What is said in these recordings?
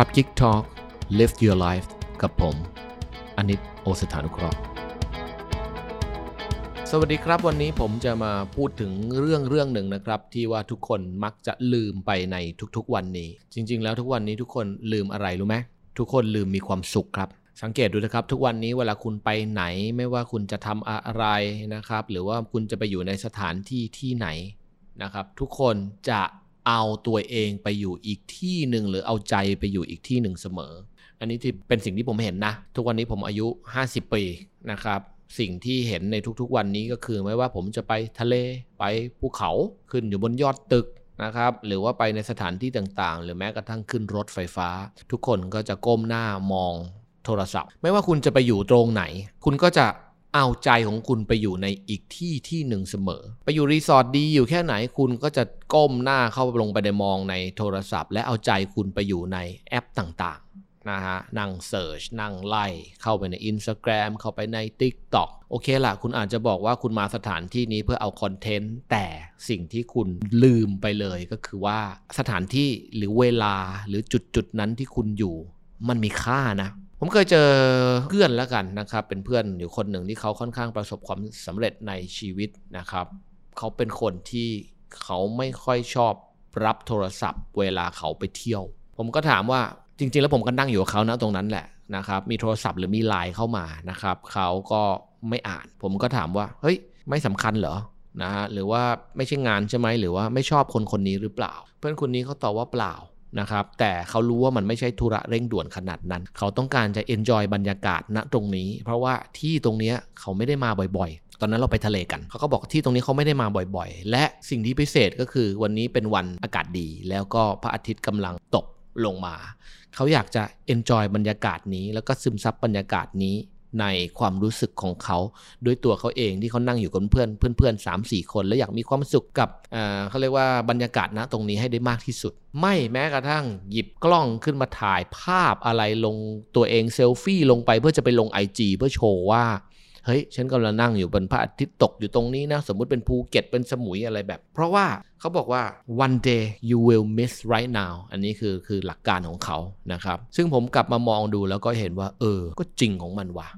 ครับ Geek Talk Live Your Life กับผมอนิตโอสถานุเคราะห์สวัสดีครับวันนี้ผมจะมาพูดถึงเรื่องเรื่องหนึ่งนะครับ ที่ว่าทุกคนมักจะลืมไปในทุกๆวันนี้ จริง ๆ แล้วทุกวันนี้ทุกคนลืมอะไรรู้ไหมทุกคนลืมมีความสุขครับสังเกตดูนะครับทุกวันนี้เวลาคุณไปไหนไม่ว่าคุณจะทำอะไรนะครับ หรือว่าคุณจะไปอยู่ในสถานที่ที่ไหนนะครับ ทุกคนจะ เอาตัวเองไปอยู่อีกที่หนึ่งหรือเอาใจไปอยู่อีกที่หนึ่งเสมอ อันนี้ที่เป็นสิ่งที่ผมเห็นนะ ทุกวันนี้ผมอายุ 50 ปีนะครับสิ่งที่เห็นในทุกๆวันนี้ก็คือไม่ว่าผมจะไปทะเลไปภูเขาขึ้นอยู่บนยอดตึกนะครับหรือว่าไปในสถานที่ต่างๆ หรือแม้กระทั่งขึ้นรถไฟฟ้า ทุกคนก็จะก้มหน้ามองโทรศัพท์ ไม่ว่าคุณจะไปอยู่ตรงไหน คุณก็จะ เอาใจของคุณไปอยู่ในอีกที่ที่หนึ่งเสมอ ไปอยู่รีสอร์ทดีอยู่แค่ไหนคุณก็จะก้มหน้าเข้าลงไปในมองในโทรศัพท์ และเอาใจคุณไปอยู่ในแอปต่างๆนะฮะนั่ง search นั่งไล่เข้าไปใน Instagram เข้าไปใน TikTok โอเคละคุณอาจจะบอกว่าคุณมาสถานที่นี้เพื่อเอา content แต่สิ่งที่คุณลืมไปเลยก็คือว่าสถานที่หรือเวลาหรือจุดจุดๆนั้นที่คุณอยู่ มันมีค่านะ ผมเคยเจอเพื่อนแล้วกันนะครับ เป็นเพื่อนอยู่คนหนึ่งที่เขาค่อนข้างประสบความสำเร็จในชีวิตนะครับ เขาเป็นคนที่เขาไม่ค่อยชอบรับโทรศัพท์ เวลาเขาไปเที่ยว ผมก็ถามว่าจริง ๆ แล้วผมก็นั่งอยู่กับเขานะตรงนั้นแหละนะครับ มีโทรศัพท์หรือมีไลน์เข้ามานะครับ เขาก็ไม่อ่าน ผมก็ถามว่า เฮ้ย ไม่สำคัญเหรอนะฮะหรือว่าไม่ใช่งานใช่ไหมหรือว่าไม่ชอบคนคนนี้หรือเปล่า เพื่อนคนนี้เขาตอบว่าเปล่า นะครับแต่เขารู้ว่ามันไม่ใช่ธุระเร่งด่วนขนาดนั้น เขาต้องการจะ enjoy บรรยากาศณตรงนี้ เพราะว่าที่ตรงนี้เขาไม่ได้มาบ่อยๆ ตอนนั้นเราไปทะเลกัน เขาก็บอกที่ตรงนี้เขาไม่ได้มาบ่อยๆ และสิ่งที่พิเศษก็คือวันนี้เป็นวันอากาศดี แล้วก็พระอาทิตย์กำลังตกลงมา เขาอยากจะ enjoy บรรยากาศนี้ แล้วก็ซึมซับบรรยากาศนี้ ในความรู้สึกของเขาด้วยตัวเขาเองที่เขานั่งอยู่กับเพื่อนเพื่อนเพื่อนสามสี่คน แล้วอยากมีความสุขกับเขาเรียกว่าบรรยากาศนะตรงนี้ให้ได้มากที่สุด ไม่แม้กระทั่งหยิบกล้องขึ้นมาถ่ายภาพอะไรลงตัวเองเซลฟี่ลงไปเพื่อจะไปลง IG เพื่อโชว์ว่า เฮ้ยฉันกำลังนั่งอยู่บนพระอาทิตย์ตกอยู่ตรงนี้นะ สมมุติเป็นภูเก็ตเป็นสมุยอะไรแบบ เพราะว่าเขาบอกว่า one day you will miss right now อันนี้คือคือหลักการของเขานะครับ ซึ่งผมกลับมามองดูแล้วก็เห็นว่า เออ ก็จริงของมันว่ะ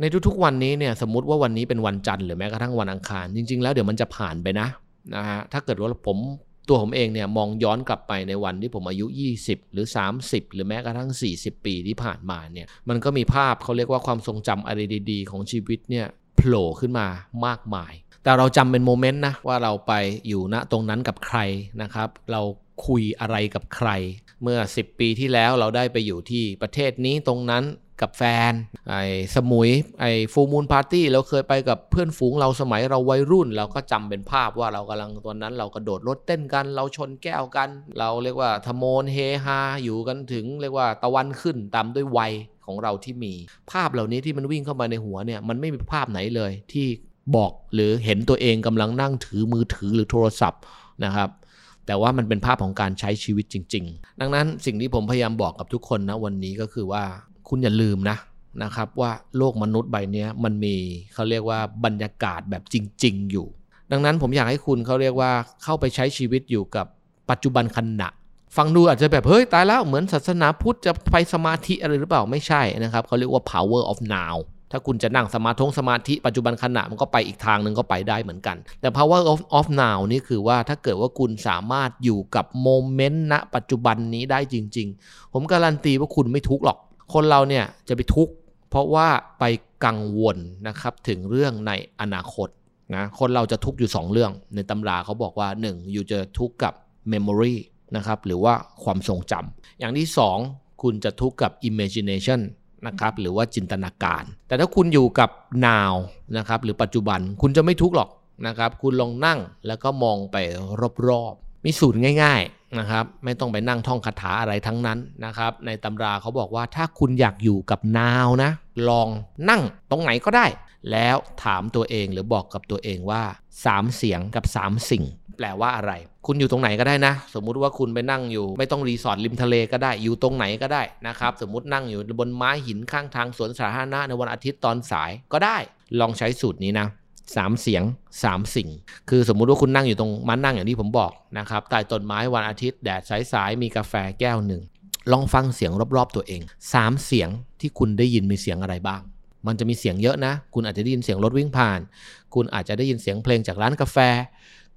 ในทุกๆวันนี้เนี่ยสมมติว่าวันนี้เป็นวันจันทร์หรือแม้กระทั่งวันอังคาร จริง ๆ แล้วเดี๋ยวมันจะผ่านไปนะนะฮะถ้าเกิดว่าผม ตัวผมเองเนี่ยมองย้อนกลับไปในวันที่ผมอายุ 20 หรือ 30 หรือแม้กระทั่ง 40 ปีที่ผ่านมาเนี่ยมันก็มีภาพเขาเรียกว่าความทรงจำอะไรดี ๆ ของชีวิตเนี่ยโผล่ขึ้นมามากมาย แต่เราจำเป็น moment นะว่าเราไปอยู่ณตรงนั้นกับใครนะครับ เราคุยอะไรกับใคร เมื่อ 10 ปีที่แล้วเราได้ไปอยู่ที่ประเทศนี้ตรงนั้น กับแฟน ไอ้สมุย ไอ้ Full Moon Party เราเคยไปกับเพื่อนฝูงเราสมัยเราวัยรุ่น เราก็จำเป็นภาพว่าเรากำลังตอนนั้น เรากระโดดโลดเต้นกัน เราชนแก้วกัน เราเรียกว่าทะโมนเฮฮาอยู่กันถึงเรียกว่าตะวันขึ้นตามด้วยวัยของเราที่มี ภาพเหล่านี้ที่มันวิ่งเข้ามาในหัวเนี่ยมันไม่มีภาพไหนเลยที่บอกหรือเห็นตัวเองกำลังนั่งถือมือถือหรือโทรศัพท์นะครับแต่ว่ามันเป็นภาพของการใช้ชีวิตจริง ๆ ดังนั้นสิ่งที่ผมพยายามบอกกับทุกคนนะวันนี้ก็คือว่า คุณอย่าลืมนะนะครับว่าโลกมนุษย์ใบนี้มันมีเขาเรียกว่าบรรยากาศแบบจริง ๆ อยู่ ดังนั้นผมอยากให้คุณเขาเรียกว่าเข้าไปใช้ชีวิตอยู่กับปัจจุบันขณะ ฟังดูอาจจะแบบเฮ้ยตายแล้วเหมือนศาสนาพุทธจะไปสมาธิอะไรหรือเปล่าไม่ใช่นะครับเขาเรียกว่า power of now ถ้าคุณจะนั่งสมาธงสมาธิปัจจุบันขณะมันก็ไปอีกทางหนึ่งก็ไปได้เหมือนกัน แต่ power of of now นี่คือว่าถ้าเกิดว่าคุณสามารถอยู่กับโมเมนต์ณปัจจุบันนี้ได้จริง ๆ ผมการันตีว่าคุณไม่ทุกข์หรอก คนเราเนี่ยจะไปทุกข์เพราะว่าไปกังวลนะครับถึงเรื่องในอนาคตนะคนเราจะทุกข์อยู่ 2 เรื่อง ในตำราเขาบอกว่า 1. อยู่จะทุกข์กับ memory นะครับหรือว่าความทรงจำอย่างที่ 2 คุณจะทุกข์กับ imagination นะครับหรือว่าจินตนาการ แต่ถ้าคุณอยู่กับ now นะครับหรือปัจจุบันคุณจะไม่ทุกข์หรอกนะครับคุณลองนั่งแล้วก็มองไปรอบๆ มีสูตรง่ายๆนะครับ ไม่ต้องไปนั่งท่องคาถาอะไรทั้งนั้นนะครับ ในตำราเขาบอกว่าถ้าคุณอยากอยู่กับ now นะ ลองนั่งตรงไหนก็ได้ แล้วถามตัวเองหรือบอกกับตัวเองว่า 3 เสียงกับ 3 สิ่ง แปลว่าอะไร คุณอยู่ตรงไหนก็ได้นะ สมมุติว่าคุณไปนั่งอยู่ ไม่ต้องรีสอร์ทริมทะเลก็ได้อยู่ตรงไหนก็ได้นะครับสมมุตินั่งอยู่บนไม้หินข้างทางสวนสาธารณะในวันอาทิตย์ตอนสายก็ได้ ลองใช้สูตรนี้นะ สามเสียงสามสิ่ง คือสมมุติว่าคุณนั่งอยู่ตรงมานั่งอย่างที่ผมบอกนะครับใต้ต้นไม้วันอาทิตย์แดดสายๆมีกาแฟแก้วหนึ่งลองฟังเสียงรอบๆตัวเอง3เสียงที่คุณได้ยินมีเสียงอะไรบ้าง มันจะมีเสียงเยอะนะ คุณอาจจะได้ยินเสียงรถวิ่งผ่าน คุณอาจจะได้ยินเสียงเพลงจากร้านกาแฟ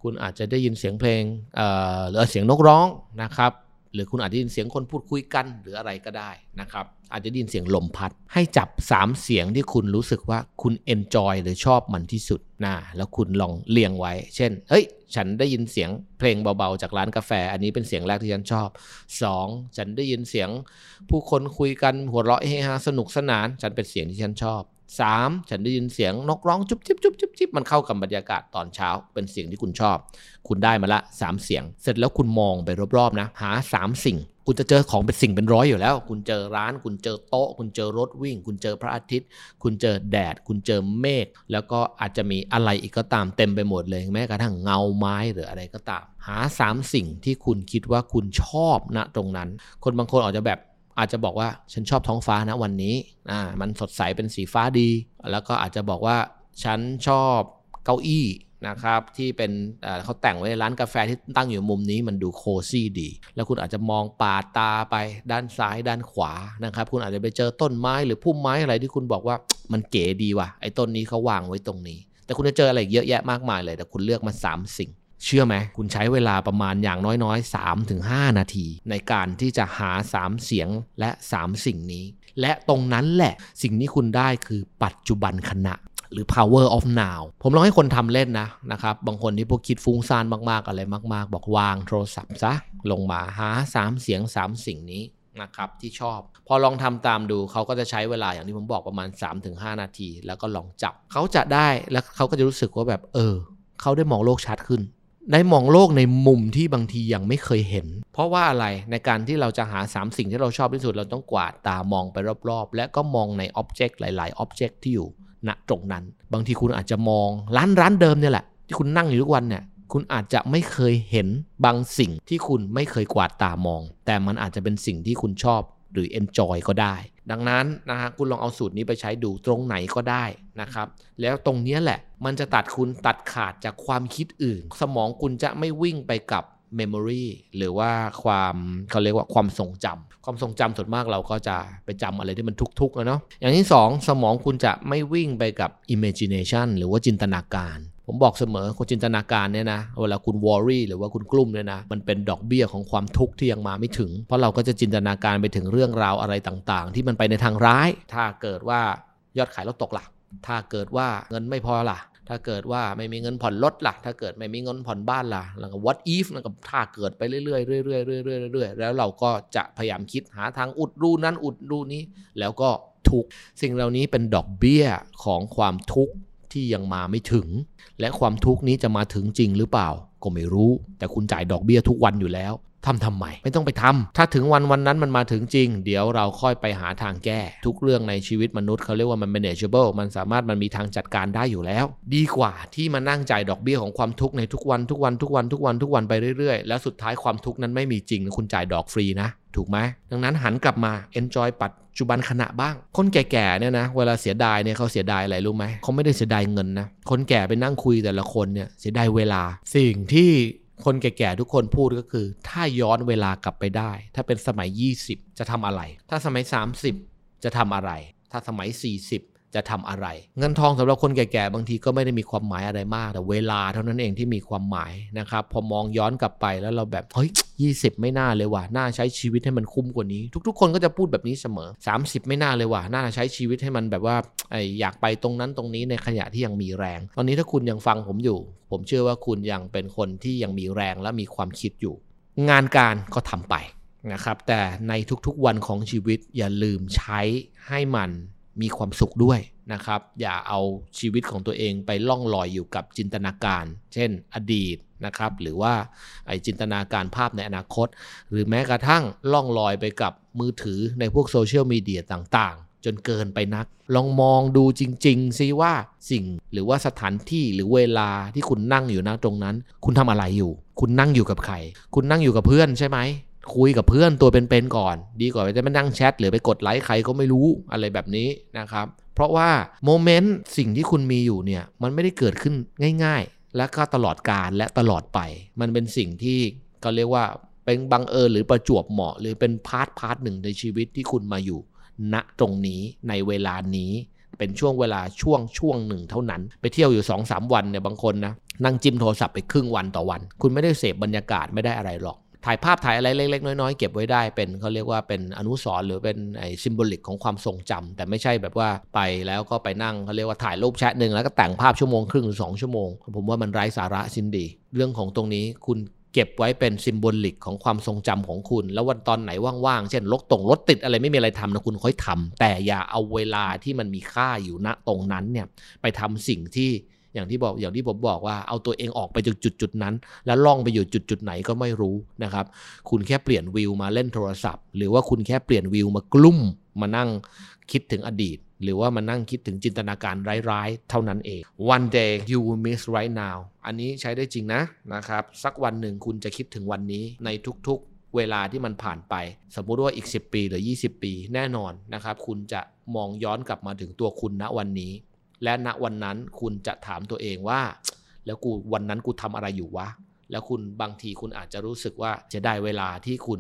คุณอาจจะได้ยินเสียงเพลงหรือเสียงนกร้องนะครับ หรือคุณอาจจะยินเสียงคนพูดคุยกันหรืออะไรก็ได้นะครับ อาจจะยินเสียงลมพัด ให้จับ 3 เสียงที่คุณรู้สึกว่าคุณเอนจอยหรือชอบมันที่สุดนะแล้วคุณลองเรียงไว้ เช่น เฮ้ย ฉันได้ยินเสียงเพลงเบาๆ จากร้านกาแฟ อันนี้เป็นเสียงแรกที่ฉันชอบ 2. ฉันได้ยินเสียงผู้คนคุยกันหัวเราะเฮฮาสนุกสนาน ฉันเป็นเสียงที่ฉันชอบ 3. ฉันได้ยินเสียงนกร้องจุ๊บจิ๊บจุ๊บจิ๊บจิ๊บมันเข้ากับบรรยากาศตอนเช้า เป็นเสียงที่คุณชอบ คุณได้มาละ 3 เสียง เสร็จแล้วคุณมองไปรอบๆนะ หา 3 สิ่ง คุณจะเจอของเป็นสิ่งเป็นร้อยอยู่แล้ว คุณเจอร้าน คุณเจอโต๊ะ คุณเจอรถวิ่ง คุณเจอพระอาทิตย์ คุณเจอแดด คุณเจอเมฆ แล้วก็อาจจะมีอะไรอีกก็ตามเต็มไปหมดเลย แม้กระทั่งเงาไม้หรืออะไรก็ตาม หา 3 สิ่งที่คุณคิดว่าคุณชอบณตรงนั้น คนบางคนอาจจะแบบ อาจจะบอกว่าฉันชอบท้องฟ้านะวันนี้อ่ามันสดใสเป็นสีฟ้าดี แล้วก็อาจจะบอกว่าฉันชอบเก้าอี้นะครับที่เป็นเขาแต่งไว้ในร้านกาแฟที่ตั้งอยู่มุมนี้มันดูโคซี่ดี แล้วคุณอาจจะมองปาตาไปด้านซ้ายด้านขวานะครับ คุณอาจจะไปเจอต้นไม้หรือพุ่มไม้อะไรที่คุณบอกว่ามันเก๋ดีว่ะไอ้ต้นนี้เขาวางไว้ตรงนี้ แต่คุณจะเจออะไรเยอะแยะมากมายเลย แต่คุณเลือกมา 3 สิ่ง เชื่อไหมคุณใช้เวลาประมาณอย่างน้อยๆ 3-5 นาที ในการที่จะหา 3 เสียงและ 3 สิ่งนี้ และตรงนั้นแหละสิ่งที่คุณได้คือปัจจุบันขณะหรือ power of now ผมลองให้คนทำเล่นนะนะครับ บางคนที่พวกคิดฟุ้งซ่านมากๆ อะไรมากๆ บอกวางโทรศัพท์ซะ ลงมาหา 3 เสียง 3 สิ่งนี้นะครับที่ชอบ พอลองทำตามดูเขาก็จะใช้เวลาอย่างที่ผมบอกประมาณ 3-5 นาที แล้วก็ลองจับ เขาจะได้แล้วเขาก็จะรู้สึกว่าแบบเออเขาได้มองโลกชัดขึ้น ได้มองโลกในมุมที่บางทียังไม่เคยเห็น เพราะว่าอะไรในการที่เราจะหา 3 สิ่งที่เราชอบที่สุดเราต้องกวาดตามองไปรอบๆ และก็มองในอ็อบเจกต์หลายๆอ็อบเจกต์ที่อยู่ณตรงนั้น บางทีคุณอาจจะมองร้านร้านเดิมเนี่ยแหละ ที่คุณนั่งอยู่ทุกวันเนี่ยคุณอาจจะไม่เคยเห็นบางสิ่งที่คุณไม่เคยกวาดตามอง แต่มันอาจจะเป็นสิ่งที่คุณชอบหรือ enjoy ก็ได้ ดังนั้นนะฮะคุณลองเอาสูตรนี้ไปใช้ดูตรงไหนก็ได้นะครับ แล้วตรงนี้แหละ มันจะตัดคุณตัดขาดจากความคิดอื่น สมองคุณจะไม่วิ่งไปกับเมมโมรีหรือว่าความเขาเรียกว่าความทรงจำความทรงจำส่วนมากเราก็จะไปจำอะไรที่มันทุกๆนะเนาะอย่างที่ 2 สมองคุณจะไม่วิ่งไปกับ imagination หรือว่าจินตนาการ ผมบอกเสมอคนจินตนาการเนี่ยนะเวลาคุณวอรี่หรือว่าคุณกลุ้มเนี่ยนะมันเป็นดอกเบี้ยของความทุกข์ที่ยังมาไม่ถึง เพราะเราก็จะจินตนาการไปถึงเรื่องราวอะไรต่างๆ ที่มันไปในทางร้าย ถ้าเกิดว่ายอดขายลดตกล่ะ ถ้าเกิดว่าเงินไม่พอล่ะ ถ้าเกิดว่าไม่มีเงินผ่อนรถล่ะ ถ้าเกิดไม่มีเงินผ่อนบ้านล่ะ แล้วก็ what if แล้วก็ถ้าเกิดไปเรื่อยๆเรื่อยๆเรื่อยๆเรื่อยๆแล้วเราก็จะพยายามคิดหาทางอุดรูนั้นอุดรูนี้ แล้วก็ทุกสิ่งเหล่านี้เป็นดอกเบี้ยของความทุกข์ ที่ยังมาไม่ถึง และความทุกข์นี้จะมาถึงจริงหรือเปล่า ก็ไม่รู้ แต่คุณจ่ายดอกเบี้ยทุกวันอยู่แล้ว ทำทำไมไม่ต้องไปทำถ้าถึงวันวันนั้นมันมาถึงจริง เดี๋ยวเราค่อยไปหาทางแก้ ทุกเรื่องในชีวิตมนุษย์เขาเรียกว่ามัน manageable มันสามารถมันมีทางจัดการได้อยู่แล้ว ดีกว่าที่มานั่งจ่ายดอกเบี้ยของความทุกข์ในทุกวันทุกวันทุกวันทุกวันทุกวันไปเรื่อยๆ แล้วสุดท้ายความทุกข์นั้นไม่มีจริงคุณจ่ายดอกฟรีนะถูกไหมดังนั้นหันกลับมา enjoy ปัจจุบันขณะบ้าง คนแก่ๆเนี่ยนะ เวลาเสียดายเนี่ยเขาเสียดายอะไรรู้ไหมเขาไม่ได้เสียดายเงินนะ คนแก่ไปนั่งคุยแต่ละคนเนี่ยเสียดายเวลา สิ่งที่ คนแก่ๆทุกคนพูดก็คือ ถ้าย้อนเวลากลับไปได้ ถ้าเป็นสมัย 20 จะทำอะไร ถ้าสมัย 30 จะทำอะไร ถ้าสมัย 40 จะทำอะไร เงินทองสำหรับคนแก่ๆบางทีก็ไม่ได้มีความหมายอะไรมาก แต่เวลาเท่านั้นเองที่มีความหมายนะครับพอมองย้อนกลับไปแล้วเราแบบเฮ้ยยี่สิบไม่น่าเลยว่ะน่าใช้ชีวิตให้มันคุ้มกว่านี้ ทุก ๆ คนก็จะพูดแบบนี้เสมอ 30 ไม่น่าเลยว่ะน่าใช้ชีวิตให้มันแบบว่าไออยากไปตรงนั้นตรงนี้ในขณะที่ยังมีแรง ตอนนี้ถ้าคุณยังฟังผมอยู่ ผมเชื่อว่าคุณยังเป็นคนที่ยังมีแรงและมีความคิดอยู่ งานการก็ทำไปนะครับแต่ในทุกๆวันของชีวิตอย่าลืมใช้ให้มัน มีความสุขด้วยนะครับ อย่าเอาชีวิตของตัวเองไปล่องลอยอยู่กับจินตนาการ เช่น อดีตนะครับ หรือว่าไอจินตนาการภาพในอนาคต หรือแม้กระทั่งล่องลอยไปกับมือถือในพวกโซเชียลมีเดียต่างๆ จนเกินไปนัก ลองมองดูจริงๆซิว่าสิ่งหรือว่าสถานที่หรือเวลาที่คุณนั่งอยู่นะตรงนั้น คุณทำอะไรอยู่ คุณนั่งอยู่กับใคร คุณนั่งอยู่กับเพื่อนใช่ไหม คุยกับเพื่อนตัวเป็นๆก่อน ดีกว่าจะมานั่งแชทหรือไปกดไลค์ใครก็ไม่รู้อะไรแบบนี้นะครับ เพราะว่า moment สิ่งที่คุณมีอยู่เนี่ยมันไม่ได้เกิดขึ้นง่าย ๆ และก็ตลอดกาลและตลอดไป มันเป็นสิ่งที่ก็เรียกว่าเป็นบังเอิญหรือประจวบเหมาะ หรือเป็น part part หนึ่งในชีวิตที่คุณมาอยู่ณตรงนี้ในเวลานี้เป็นช่วงเวลาช่วงช่วงหนึ่งเท่านั้น ไปเที่ยวอยู่2อสวันเนี่ยบางคนนะนั่งจิ้มโทรศัพท์ไปครึ่งวันต่อวัน คุณไม่ได้เสพบรรยากาศไม่ได้อะไรหรอก ถ่ายภาพถ่ายอะไรเล็กๆน้อยๆเก็บไว้ได้เป็นเขาเรียกว่าเป็นอนุสรณ์หรือเป็นไอ้ symbolic ของความทรงจำแต่ไม่ใช่แบบว่าไปแล้วก็ไปนั่งเขาเรียกว่าถ่ายรูปแชทหนึ่งแล้วก็แต่งภาพชั่วโมงครึ่งหรือสองชั่วโมง ผมว่ามันไร้สาระสิ้นดี เรื่องของตรงนี้คุณเก็บไว้เป็นซิมโบลิกของความทรงจำของคุณ แล้ววันตอนไหนว่างๆ เช่นรถตรงรถติดอะไรไม่มีอะไรทำนะคุณค่อยทำแต่อย่าเอาเวลาที่มันมีค่าอยู่ณตรงนั้นเนี่ยไปทำสิ่งที่ อย่างที่บอกอย่างที่ผมบอกว่าเอาตัวเองออกไปจากจุดจุดนั้น แล้วล่องไปอยู่จุดจุดไหนก็ไม่รู้นะครับ คุณแค่เปลี่ยนวิวมาเล่นโทรศัพท์ หรือว่าคุณแค่เปลี่ยนวิวมากลุ่มมานั่งคิดถึงอดีต หรือว่ามานั่งคิดถึงจินตนาการร้ายๆ เท่านั้นเอง one day you will miss right now อันนี้ใช้ได้จริงนะนะครับ สักวันหนึ่งคุณจะคิดถึงวันนี้ในทุกๆ เวลาที่มันผ่านไป สมมุติว่าอีก 10 ปีหรือ 20 ปีแน่นอนนะครับ คุณจะมองย้อนกลับมาถึงตัวคุณณวันนี้ และณวันนั้นคุณจะถามตัวเองว่า แล้วกูวันนั้นกูทำอะไรอยู่วะ แล้วคุณบางทีคุณอาจจะรู้สึกว่าจะได้เวลาที่คุณ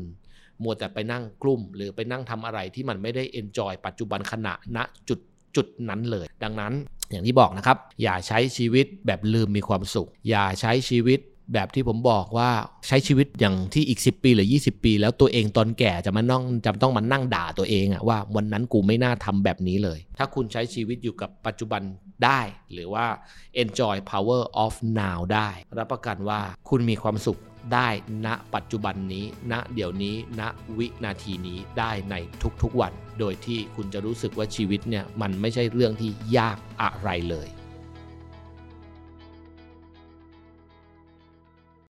มัวแต่ไปนั่งกลุ่ม หรือไปนั่งทำอะไรที่มันไม่ได้เอนจอยปัจจุบันขณะณจุดจุดนั้นเลย ดังนั้นอย่างที่บอกนะครับ อย่าใช้ชีวิตแบบลืมมีความสุข อย่าใช้ชีวิต แบบที่ผมบอกว่าใช้ชีวิตอย่างที่อีก 10 ปีหรือ 20 ปี แล้วตัวเองตอนแก่จะมานั่งจำต้องมานั่งด่าตัวเองอะว่าวันนั้นกูไม่น่าทำแบบนี้เลย ถ้าคุณใช้ชีวิตอยู่กับปัจจุบันได้ หรือว่า enjoy power of now ได้ รับประกันว่าคุณมีความสุขได้ณปัจจุบันนี้ณเดี๋ยวนี้ณวินาทีนี้ได้ในทุกๆวัน โดยที่คุณจะรู้สึกว่าชีวิตเนี่ยมันไม่ใช่เรื่องที่ยากอะไรเลย